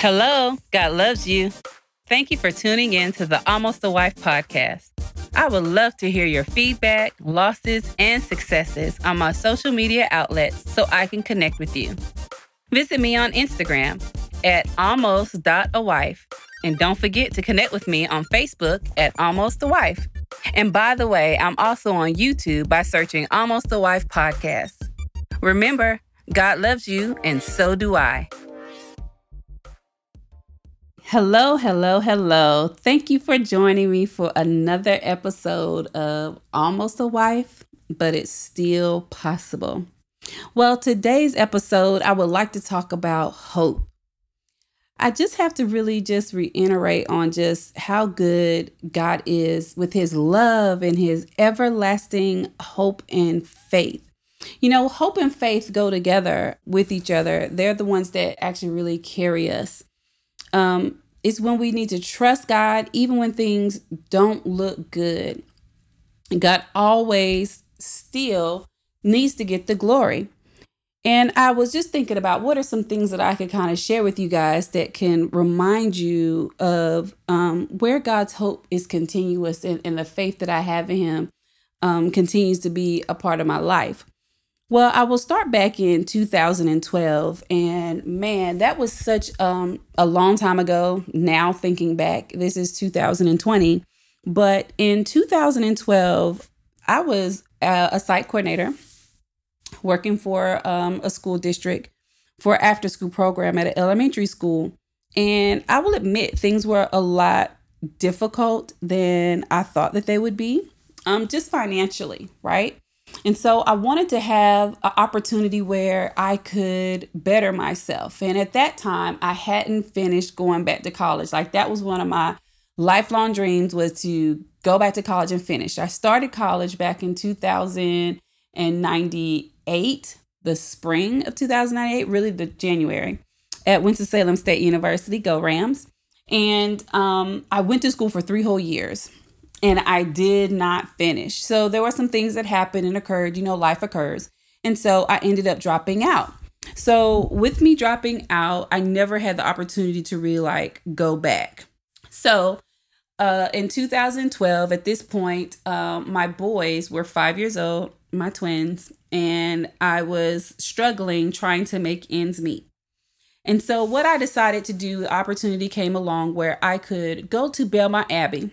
Hello, God loves you. Thank you for tuning in to the Almost a Wife podcast. I would love to hear your feedback, losses, and successes on my social media outlets so I can connect with you. Visit me on Instagram at almost.awife. And don't forget to connect with me on Facebook at Almost a Wife. And by the way, I'm also on YouTube by searching Almost a Wife Podcast. Remember, God loves you, and so do I. Hello, hello, hello. Thank you for joining me for another episode of Almost a Wife, but it's still possible. Well, today's episode, I would like to talk about hope. I just have to really just reiterate on just how good God is with his love and his everlasting hope and faith. You know, hope and faith go together with each other. They're the ones that actually really carry us. Um, it's when we need to trust God, even when things don't look good. God always still needs to get the glory. And I was just thinking about what are some things that I could kind of share with you guys that can remind you of um, where God's hope is continuous and, and, the faith that I have in Him um, continues to be a part of my life. Well, I will start back in 2012, and man, that was such um, a long time ago. Now, thinking back, this is 2020. But in 2012, I was a site coordinator working for um, a school district for after school program at an elementary school. And I will admit, things were a lot difficult than I thought that they would be, um, just financially, right? And so I wanted to have an opportunity where I could better myself. And at that time, I hadn't finished going back to college. Like that was one of my lifelong dreams was to go back to college and finish. I started college back in 2098, the spring of 2098, really the January at Winston-Salem State University, go Rams. And um, I went to school for three whole years and I did not finish. So there were some things that happened and occurred. You know, life occurs. And so I ended up dropping out. So with me dropping out, I never had the opportunity to really like go back. So uh, in 2012, at this point, um, my boys were five years old, my twins, and I was struggling trying to make ends meet. And so, what I decided to do, the opportunity came along where I could go to Belmont Abbey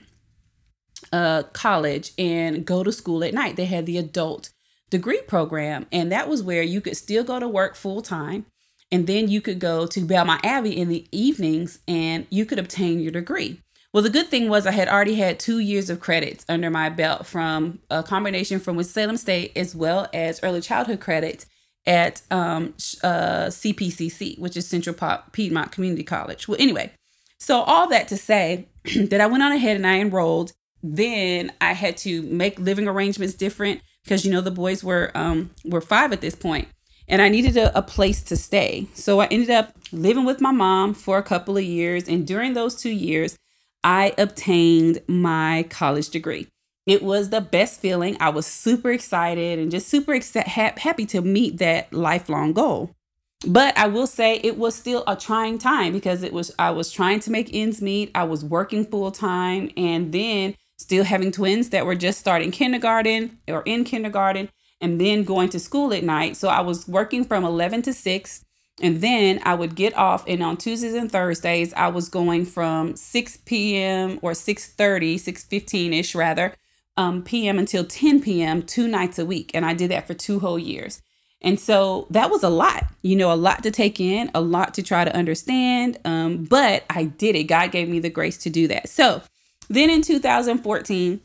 uh, college and go to school at night. They had the adult degree program, and that was where you could still go to work full time. And then you could go to Belmont Abbey in the evenings and you could obtain your degree. Well, the good thing was I had already had two years of credits under my belt from a combination from with Salem State as well as early childhood credits at um, uh, CPCC, which is Central Piedmont Community College. Well, anyway, so all that to say that I went on ahead and I enrolled then I had to make living arrangements different because you know the boys were um were five at this point and I needed a, a, place to stay. So I ended up living with my mom for a couple of years. And during those two years, I obtained my college degree. It was the best feeling. I was super excited and just super ex- happy to meet that lifelong goal. But I will say it was still a trying time because it was I was trying to make ends meet. I was working full time and then still having twins that were just starting kindergarten or in kindergarten and then going to school at night. So I was working from 11 to 6 and then I would get off and on Tuesdays and Thursdays I was going from 6 p.m. or 6:30, 6:15ish rather, um, p.m. until 10 p.m. two nights a week and I did that for two whole years. And so that was a lot, you know, a lot to take in, a lot to try to understand. Um, but I did it. God gave me the grace to do that. So then in 2014,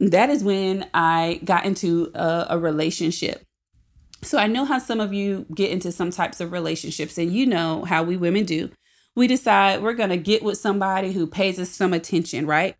that is when I got into a, a relationship. So I know how some of you get into some types of relationships, and you know how we women do. We decide we're going to get with somebody who pays us some attention, right?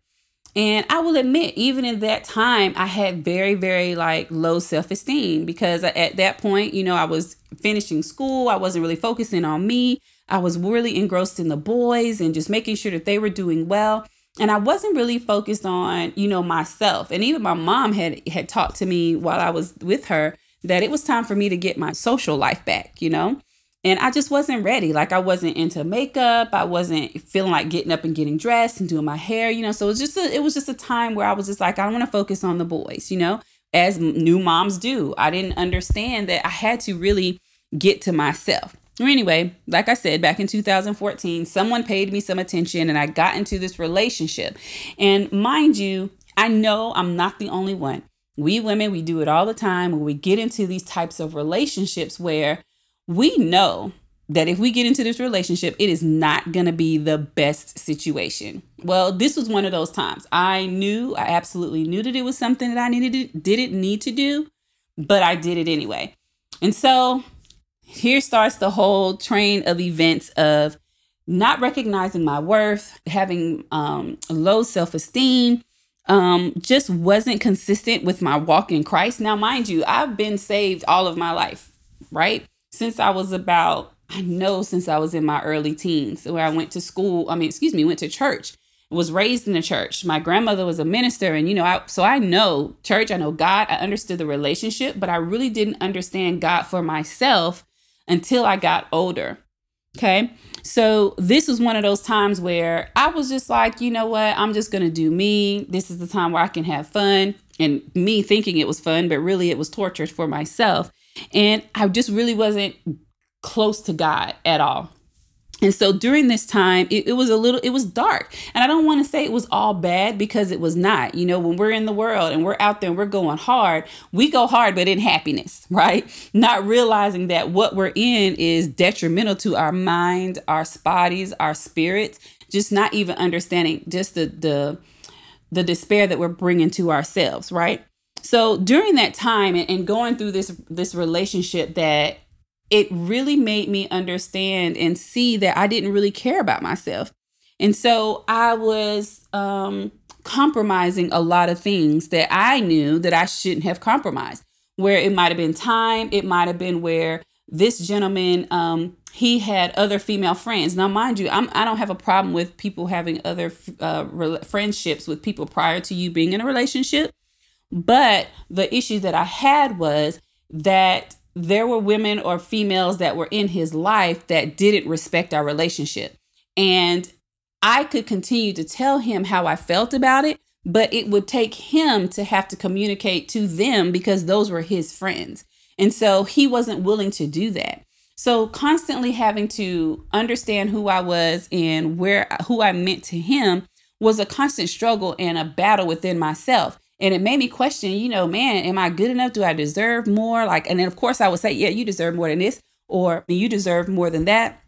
And I will admit, even in that time, I had very, very like low self esteem because at that point, you know, I was finishing school. I wasn't really focusing on me. I was really engrossed in the boys and just making sure that they were doing well and I wasn't really focused on, you know, myself. And even my mom had had talked to me while I was with her that it was time for me to get my social life back, you know? and I just wasn't ready. Like I wasn't into makeup. I wasn't feeling like getting up and getting dressed and doing my hair, you know. So it was just a, it was just a time where I was just like I don't want to focus on the boys, you know, as new moms do. I didn't understand that I had to really get to myself. Anyway, like I said, back in 2014, someone paid me some attention and I got into this relationship. And mind you, I know I'm not the only one. We women, we do it all the time when we get into these types of relationships where we know that if we get into this relationship, it is not going to be the best situation. Well, this was one of those times. I knew, I absolutely knew that it was something that I needed to, didn't need to do, but I did it anyway. And so here starts the whole train of events of not recognizing my worth, having um, low self esteem, um, just wasn't consistent with my walk in Christ. Now, mind you, I've been saved all of my life, right? Since I was about, I know since I was in my early teens, where I went to school, I mean, excuse me, went to church, was raised in the church. My grandmother was a minister, and you know, I, so I know church, I know God, I understood the relationship, but I really didn't understand God for myself until I got older. Okay. So this was one of those times where I was just like, you know what? I'm just going to do me. This is the time where I can have fun. And me thinking it was fun, but really it was torture for myself. And I just really wasn't close to God at all. And so during this time, it, it, was a little, it was dark. And I don't want to say it was all bad because it was not. You know, when we're in the world and we're out there and we're going hard, we go hard, but in happiness, right? Not realizing that what we're in is detrimental to our mind, our bodies, our spirits, just not even understanding just the, the, the despair that we're bringing to ourselves, right? So during that time and, and going through this this relationship that it really made me understand and see that I didn't really care about myself. And so I was um, compromising a lot of things that I knew that I shouldn't have compromised. Where it might have been time, it might have been where this gentleman um, he had other female friends. Now, mind you, I'm, I don't have a problem with people having other uh, re- friendships with people prior to you being in a relationship. But the issue that I had was that there were women or females that were in his life that didn't respect our relationship. And I could continue to tell him how I felt about it, but it would take him to have to communicate to them because those were his friends. And so he wasn't willing to do that. So constantly having to understand who I was and where who I meant to him was a constant struggle and a battle within myself. And it made me question, you know, man, am I good enough? Do I deserve more? Like, and then of course I would say, yeah, you deserve more than this, or you deserve more than that.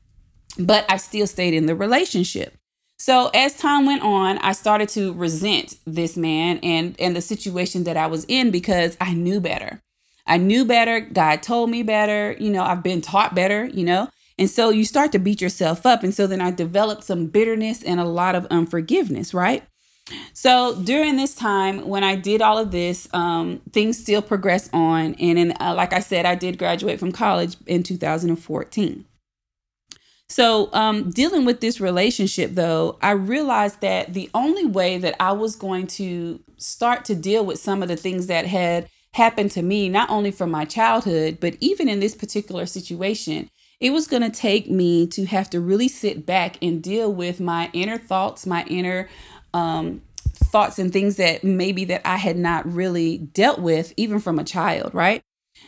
But I still stayed in the relationship. So as time went on, I started to resent this man and and the situation that I was in because I knew better. I knew better. God told me better. You know, I've been taught better, you know. And so you start to beat yourself up. And so then I developed some bitterness and a lot of unforgiveness, right? So during this time, when I did all of this, um, things still progressed on. And in, uh, like I said, I did graduate from college in 2014. So, um, dealing with this relationship, though, I realized that the only way that I was going to start to deal with some of the things that had happened to me, not only from my childhood, but even in this particular situation, it was going to take me to have to really sit back and deal with my inner thoughts, my inner um, thoughts and things that maybe that I had not really dealt with even from a child, right?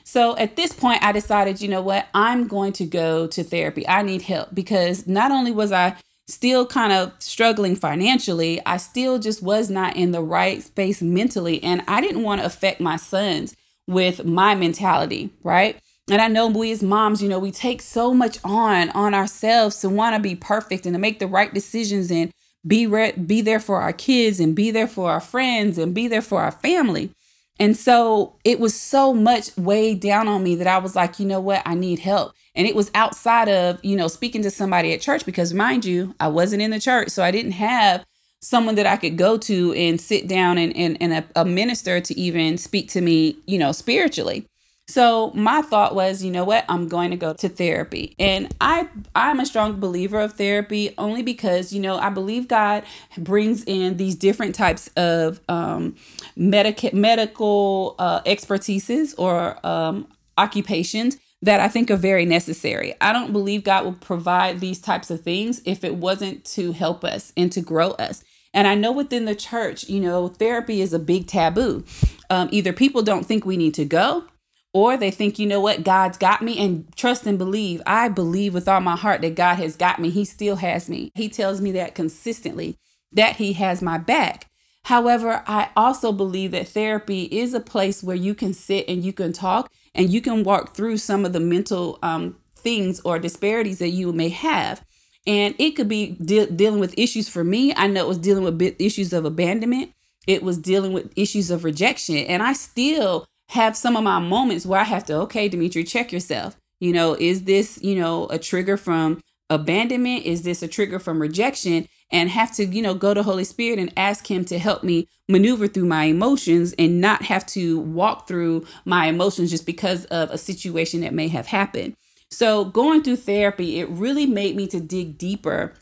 So at this point, I decided, you know what, I'm going to go to therapy. I need help because not only was I still kind of struggling financially, I still just was not in the right space mentally. And I didn't want to affect my sons with my mentality, right? And I know we as moms, you know, we take so much on on ourselves to want to be perfect and to make the right decisions and be re- be there for our kids and be there for our friends and be there for our family. And so it was so much weighed down on me that I was like, you know what? I need help. And it was outside of, you know, speaking to somebody at church because mind you, I wasn't in the church. So I didn't have someone that I could go to and sit down and, and, and a, a minister to even speak to me, you know, spiritually. So my thought was, you know what? I'm going to go to therapy. And I I'm a strong believer of therapy only because, you know, I believe God brings in these different types of um medic- medical uh expertises or um occupations that I think are very necessary. I don't believe God will provide these types of things if it wasn't to help us and to grow us. And I know within the church, you know, therapy is a big taboo. Um, either people don't think we need to go, or they think, you know what, God's got me and trust and believe. I believe with all my heart that God has got me. He still has me. He tells me that consistently, that He has my back. However, I also believe that therapy is a place where you can sit and you can talk and you can walk through some of the mental um, things or disparities that you may have. And it could be de- dealing with issues for me. I know it was dealing with issues of abandonment, it was dealing with issues of rejection. And I still have some of my moments where I have to, okay, Dimitri, check yourself. You know, is this, you know, a trigger from abandonment? Is this a trigger from rejection? And have to, you know, go to Holy Spirit and ask Him to help me maneuver through my emotions and not have to walk through my emotions just because of a situation that may have happened. So, going through therapy, it really made me to dig deeper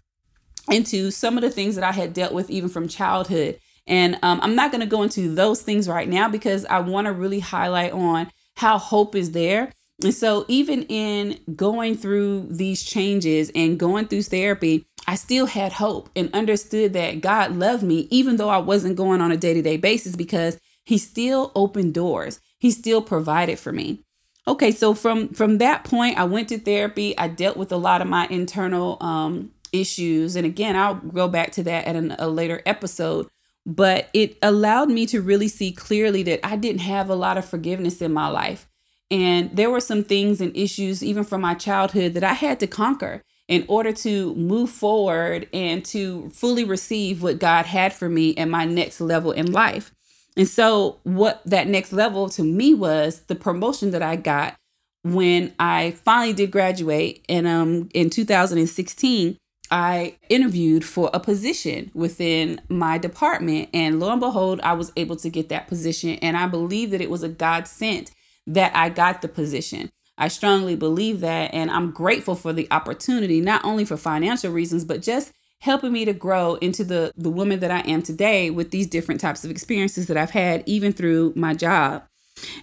into some of the things that I had dealt with even from childhood. And um, I'm not going to go into those things right now because I want to really highlight on how hope is there and so, even in going through these changes and going through therapy, I still had hope and understood that God loved me, even though I wasn't going on a day to day basis, because He still opened doors. He still provided for me. Okay, so from from that point, I went to therapy. I dealt with a lot of my internal um, issues, and again, I'll go back to that at an, a later episode. But it allowed me to really see clearly that I didn't have a lot of forgiveness in my life and there were some things and issues, even from my childhood, that I had to conquer in order to move forward and to fully receive what God had for me at my next level in life. And so, what that next level to me was the promotion that I got when I finally did graduate. And um, in 2016, I interviewed for a position within my department. And lo and behold, I was able to get that position. And I believe that it was a God sent that I got the position. I strongly believe that. And I'm grateful for the opportunity, not only for financial reasons, but just helping me to grow into the, the woman that I am today with these different types of experiences that I've had, even through my job.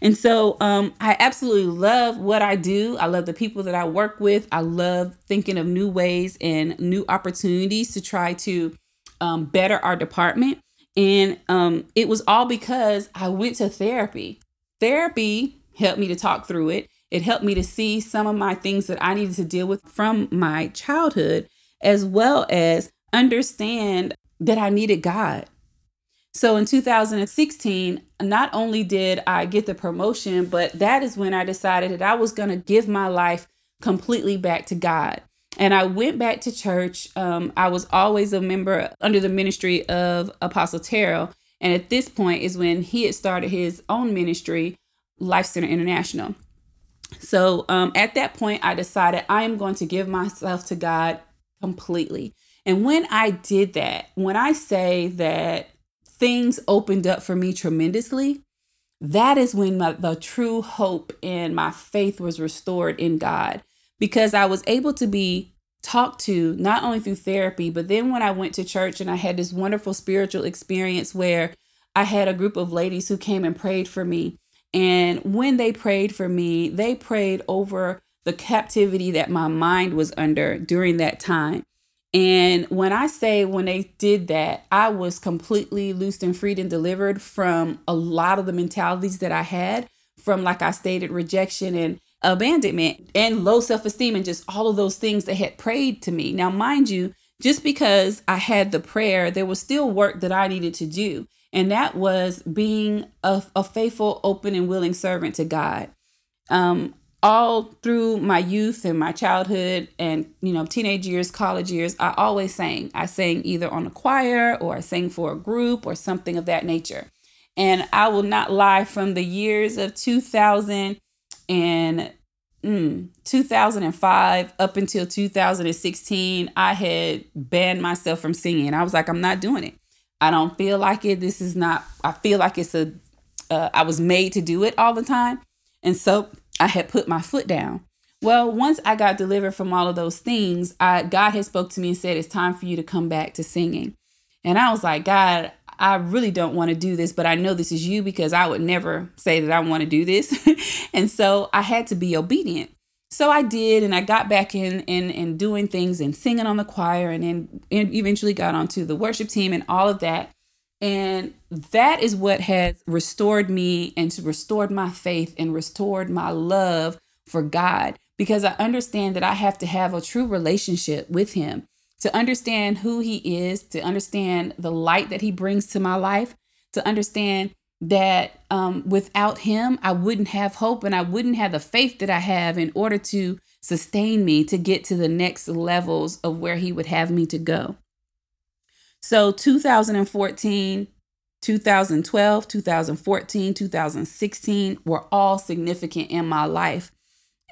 And so um, I absolutely love what I do. I love the people that I work with. I love thinking of new ways and new opportunities to try to um, better our department. And um, it was all because I went to therapy. Therapy helped me to talk through it. It helped me to see some of my things that I needed to deal with from my childhood, as well as understand that I needed God. So in 2016, not only did I get the promotion, but that is when I decided that I was going to give my life completely back to God. And I went back to church. Um, I was always a member under the ministry of Apostle Terrell. And at this point is when he had started his own ministry Life Center International. So um, at that point, I decided I am going to give myself to God completely. And when I did that, when I say that things opened up for me tremendously, that is when my, the true hope and my faith was restored in God because I was able to be talked to not only through therapy, but then when I went to church and I had this wonderful spiritual experience where I had a group of ladies who came and prayed for me and when they prayed for me, they prayed over the captivity that my mind was under during that time. And when I say when they did that, I was completely loosed and freed and delivered from a lot of the mentalities that I had from, like I stated, rejection and abandonment and low self esteem and just all of those things that had prayed to me. Now, mind you, just because I had the prayer, there was still work that I needed to do and that was being a, a faithful, open, and willing servant to God. Um, all through my youth and my childhood and you know teenage years college years i always sang i sang either on a choir or i sang for a group or something of that nature and i will not lie from the years of 2000 and mm, 2005 up until 2016 i had banned myself from singing i was like i'm not doing it I don't feel like it. This is not, I feel like it's a. Uh, I was made to do it all the time. And so I had put my foot down. Well, once I got delivered from all of those things, I, God had spoke to me and said, it's time for you to come back to singing. And I was like, God, I really don't want to do this, but I know this is you because I would never say that I want to do this. and so I had to be obedient. so I did, and I got back in and and doing things and singing on the choir, and then and eventually got onto the worship team and all of that. And that is what has restored me and restored my faith and restored my love for God because I understand that I have to have a true relationship with Him to understand who He is, to understand the light that He brings to my life, to understand that um, without Him, I wouldn't have hope and I wouldn't have the faith that I have in order to sustain me to get to the next levels of where He would have me to go. So 2014, 2012, 2014, 2016 were all significant in my life.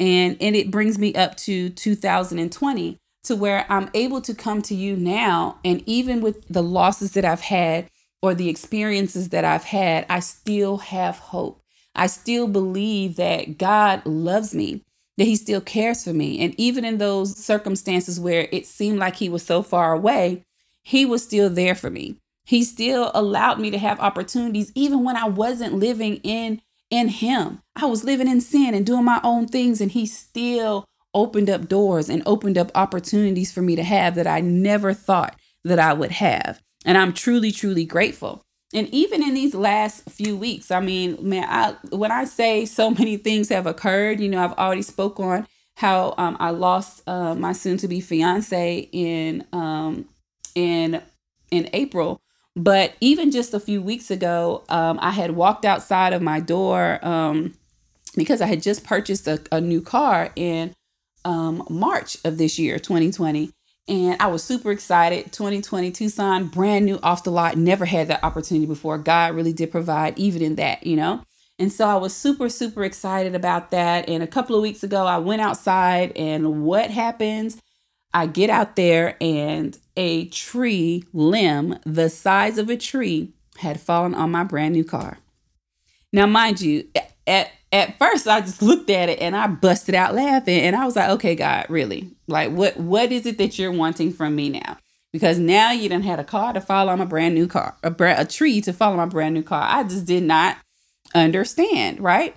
And, and it brings me up to 2020 to where I'm able to come to you now. And even with the losses that I've had or the experiences that I've had, I still have hope. I still believe that God loves me, that He still cares for me. And even in those circumstances where it seemed like He was so far away, He was still there for me. He still allowed me to have opportunities even when I wasn't living in in him. I was living in sin and doing my own things and he still opened up doors and opened up opportunities for me to have that I never thought that I would have. And I'm truly, truly grateful. And even in these last few weeks, I mean, man, I, when I say so many things have occurred, you know, I've already spoke on how um, I lost uh, my soon-to-be fiance in um, in in April. But even just a few weeks ago, um, I had walked outside of my door um, because I had just purchased a, a new car in um, March of this year, 2020. And I was super excited. 2020 Tucson, brand new off the lot. Never had that opportunity before. God really did provide, even in that, you know? And so I was super, super excited about that. And a couple of weeks ago, I went outside, and what happens? I get out there, and a tree limb the size of a tree had fallen on my brand new car. Now, mind you, at at first I just looked at it and I busted out laughing and I was like, okay, God, really? Like what what is it that you're wanting from me now? Because now you done had a car to fall on my brand new car, a, a tree to fall on my brand new car. I just did not understand, right?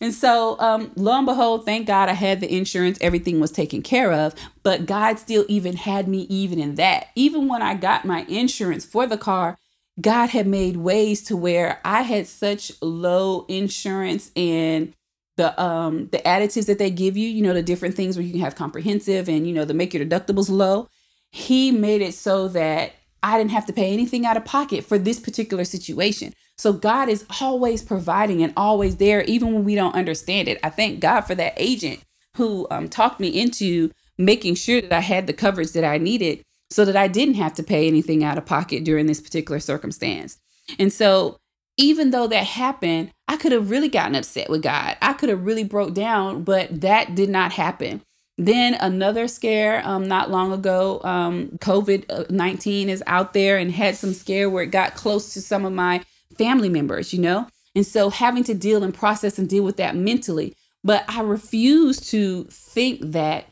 And so, um, lo and behold, thank God I had the insurance, everything was taken care of. But God still even had me even in that. Even when I got my insurance for the car, God had made ways to where I had such low insurance and the um the additives that they give you, you know, the different things where you can have comprehensive and you know, to make your deductibles low. He made it so that I didn't have to pay anything out of pocket for this particular situation. So God is always providing and always there, even when we don't understand it. I thank God for that agent who um, talked me into making sure that I had the coverage that I needed so that I didn't have to pay anything out of pocket during this particular circumstance. And so even though that happened, I could have really gotten upset with God. I could have really broke down, but that did not happen. Then another scare um, not long ago, um, COVID 19 is out there and had some scare where it got close to some of my family members, you know? And so having to deal and process and deal with that mentally. But I refuse to think that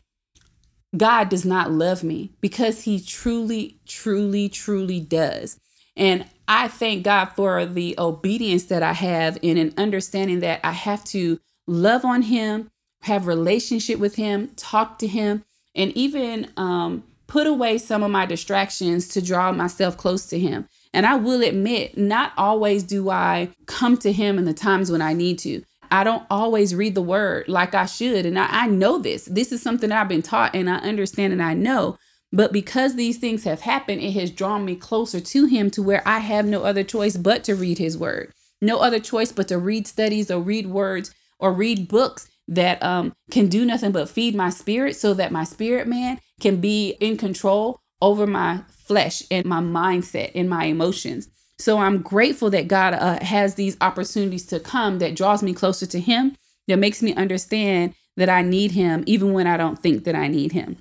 God does not love me because he truly, truly, truly does. And I thank God for the obedience that I have in an understanding that I have to love on him, have relationship with him, talk to him, and even um, put away some of my distractions to draw myself close to him. And I will admit, not always do I come to him in the times when I need to. I don't always read the word like I should. And I, I know this. This is something I've been taught and I understand and I know. But because these things have happened, it has drawn me closer to him to where I have no other choice but to read his word. No other choice but to read studies or read words or read books that um, can do nothing but feed my spirit so that my spirit man can be in control over my flesh and my mindset and my emotions. So I'm grateful that God uh, has these opportunities to come that draws me closer to Him, that makes me understand that I need Him even when I don't think that I need Him.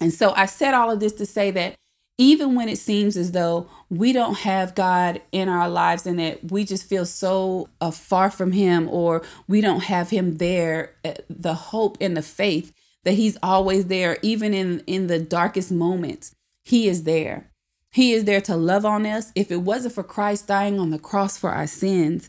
And so I said all of this to say that even when it seems as though we don't have God in our lives and that we just feel so uh, far from Him or we don't have Him there, uh, the hope and the faith that He's always there, even in, in the darkest moments, He is there. He is there to love on us. If it wasn't for Christ dying on the cross for our sins,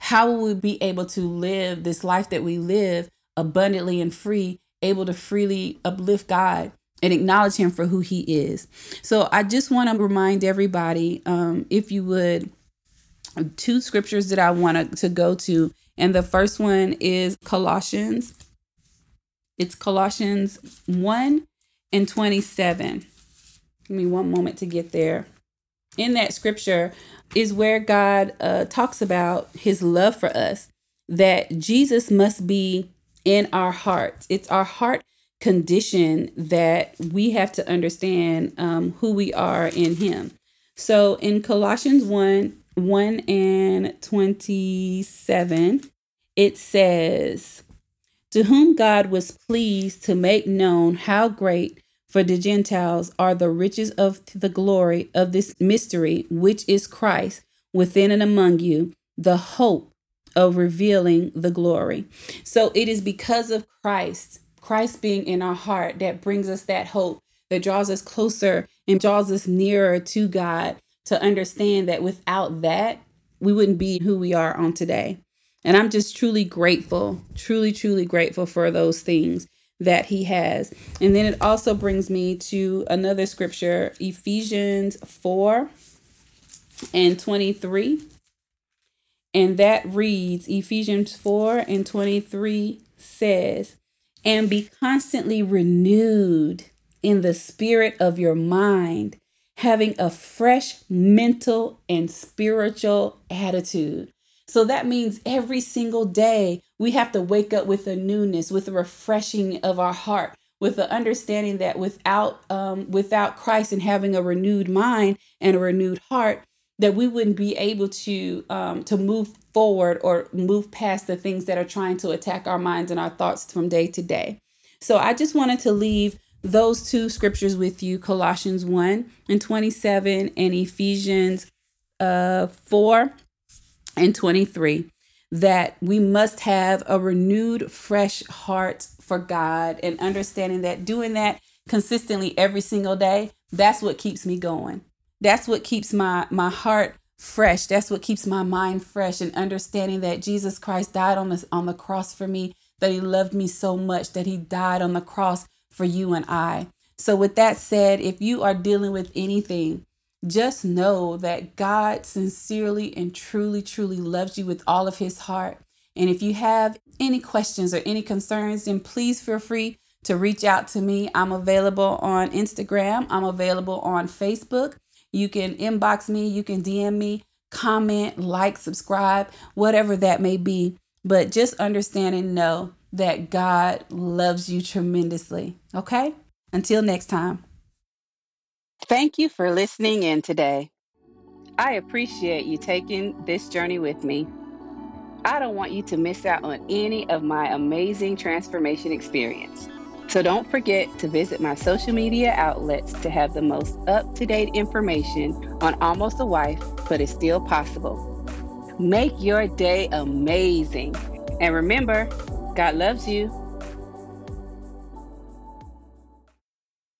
how will we be able to live this life that we live abundantly and free able to freely uplift God and acknowledge him for who he is. So I just want to remind everybody, um, if you would, two scriptures that I want to go to. And the first one is Colossians. It's Colossians 1 and 27. Give me one moment to get there. In that scripture is where God uh, talks about his love for us, that Jesus must be in our hearts. It's our heart condition that we have to understand um, who we are in Him. So in Colossians 1 1 and 27, it says, To whom God was pleased to make known how great for the Gentiles are the riches of the glory of this mystery, which is Christ within and among you, the hope of revealing the glory. So it is because of Christ Christ being in our heart that brings us that hope that draws us closer and draws us nearer to God to understand that without that, we wouldn't be who we are on today. And I'm just truly grateful, truly, truly grateful for those things that He has. And then it also brings me to another scripture, Ephesians 4 and 23. And that reads Ephesians 4 and 23 says, and be constantly renewed in the spirit of your mind, having a fresh mental and spiritual attitude. So that means every single day we have to wake up with a newness, with a refreshing of our heart, with the understanding that without um, without Christ and having a renewed mind and a renewed heart, that we wouldn't be able to um, to move forward or move past the things that are trying to attack our minds and our thoughts from day to day. So I just wanted to leave those two scriptures with you Colossians 1 and 27 and Ephesians uh, 4 and 23 that we must have a renewed fresh heart for God and understanding that doing that consistently every single day that's what keeps me going. That's what keeps my my heart fresh. That's what keeps my mind fresh and understanding that jesus christ died on the on the cross for me that he loved me so much that he died on the cross for you and i. So with that said if you are dealing with anything just know that god sincerely and truly truly loves you with all of his heart and if you have any questions or any concerns then please feel free to reach out to me i'm available on instagram i'm available on facebook you can inbox me, you can DM me, comment, like, subscribe, whatever that may be. But just understand and know that God loves you tremendously. Okay? Until next time. Thank you for listening in today. I appreciate you taking this journey with me. I don't want you to miss out on any of my amazing transformation experience. So don't forget to visit my social media outlets to have the most up to date information on Almost a Wife, but it's still possible. Make your day amazing. And remember, God loves you